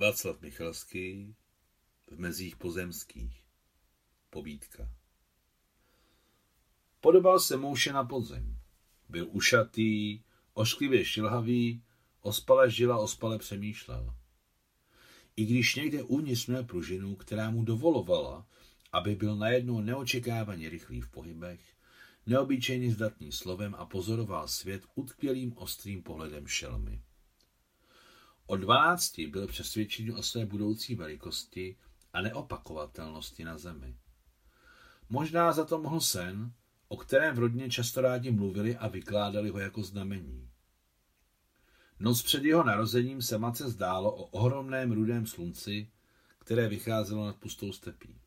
Václav Michalský v mezích pozemských. Povídka. Podobal se mouše na podzem. Byl ušatý, ošklivě šilhavý, ospale žila, ospale přemýšlel. I když někde uvnitř měl pružinu, která mu dovolovala, aby byl najednou neočekávaně rychlý v pohybech, neobyčejně zdatný slovem a pozoroval svět utkvělým ostrým pohledem šelmy. O dvanácti byl přesvědčený o své budoucí velikosti a neopakovatelnosti na zemi. Možná za to mohl sen, o kterém v rodině často rádi mluvili a vykládali ho jako znamení. Noc před jeho narozením se matce zdálo o ohromném rudém slunci, které vycházelo nad pustou stepí.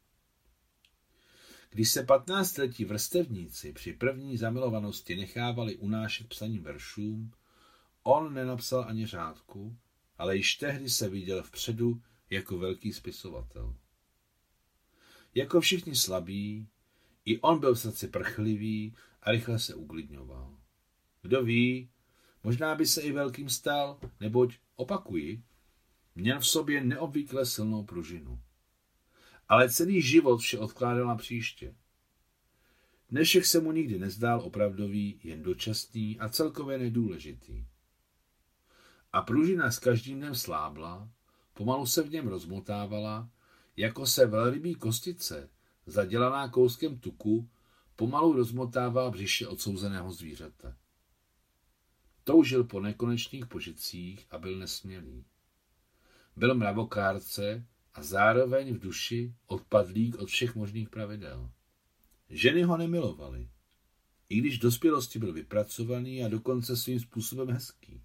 Když se patnáctletí vrstevníci při první zamilovanosti nechávali unášet psaním veršům, on nenapsal ani řádku, ale již tehdy se viděl vpředu jako velký spisovatel. Jako všichni slabí, i on byl v srdci prchlivý a rychle se uklidňoval. Kdo ví, možná by se i velkým stal, neboť, opakuji, měl v sobě neobvykle silnou pružinu. Ale celý život vše odkládal na příště. Dnešek se mu nikdy nezdál opravdový, jen dočasný a celkově nedůležitý. A pružina s každým dnem slábla, pomalu se v něm rozmotávala, jako se velrybí kostice, zadělaná kouskem tuku, pomalu rozmotává břiše odsouzeného zvířete. Toužil po nekonečných požitcích a byl nesmělý. Byl mravokárce a zároveň v duši odpadlík od všech možných pravidel. Ženy ho nemilovaly, i když v dospělosti byl vypracovaný a dokonce svým způsobem hezký.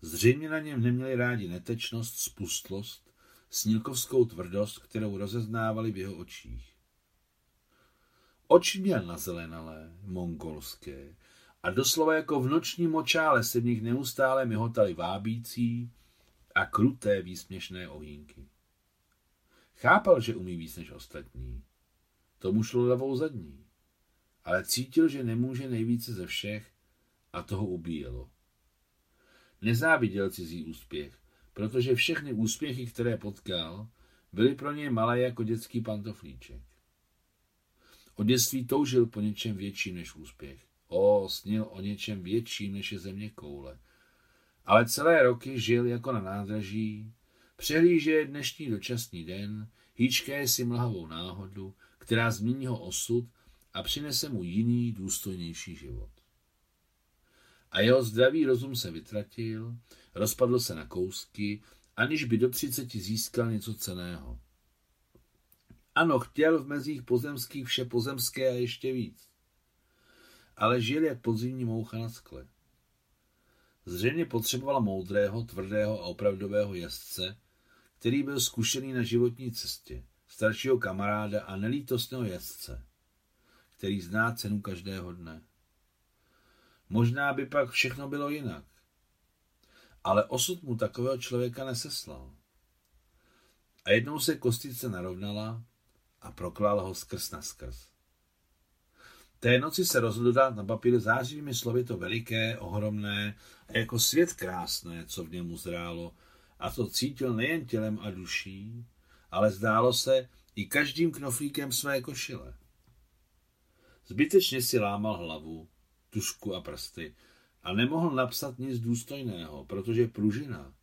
Zřejmě na něm neměli rádi netečnost, spustlost, snílkovskou tvrdost, kterou rozeznávali v jeho očích. Oči měl nazelenalé, mongolské, a doslova jako v noční močále se v nich neustále myhotaly vábící a kruté výsměšné ohýnky. Chápal, že umí víc než ostatní. Tomu šlo levou zadní. Ale cítil, že nemůže nejvíce ze všech a toho ubíjelo. Nezáviděl cizí úspěch, protože všechny úspěchy, které potkal, byly pro něj malé jako dětský pantoflíček. Od dětství toužil po něčem větším než úspěch. O, snil o něčem větším než je země koule. Ale celé roky žil jako na nádraží, přehlíže dnešní dočasný den, hýčké si mlhavou náhodu, která změní ho osud a přinese mu jiný, důstojnější život. A jeho zdravý rozum se vytratil, rozpadl se na kousky, aniž by do třiceti získal něco ceného. Ano, chtěl v mezích pozemských vše pozemské a ještě víc. Ale žil jak podzimní moucha na skle. Zřejmě potřebovala moudrého, tvrdého a opravdového jezdce, který byl zkušený na životní cestě, staršího kamaráda a nelítostného jezdce, který zná cenu každého dne. Možná by pak všechno bylo jinak. Ale osud mu takového člověka neseslal. A jednou se kostice narovnala a proklal ho skrz na skrz. Té noci se rozhodl dát na papír zářivými slovy to veliké, ohromné a jako svět krásné, co v němu zrálo, a to cítil nejen tělem a duší, ale zdálo se i každým knoflíkem své košile. Zbytečně si lámal hlavu, tušku a prsty a nemohl napsat nic důstojného, protože pružina,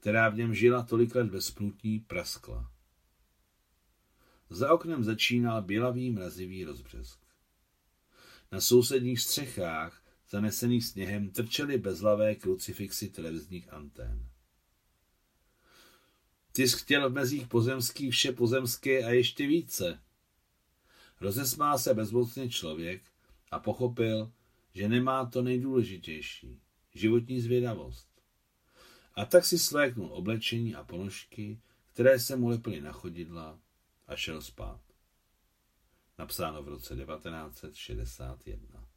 která v něm žila tolik let bezplutní, praskla. Za oknem začínal bělavý mrazivý rozbřesk. Na sousedních střechách, zanesených sněhem, trčely bezlavé krucifixy televizních antén. Jsi chtěl v mezích pozemských vše pozemské a ještě více. Rozesmál se bezmocně člověk a pochopil, že nemá to nejdůležitější, životní zvědavost. A tak si sléknul oblečení a ponožky, které se mu lepily na chodidla a šel spát. Napsáno v roce 1961.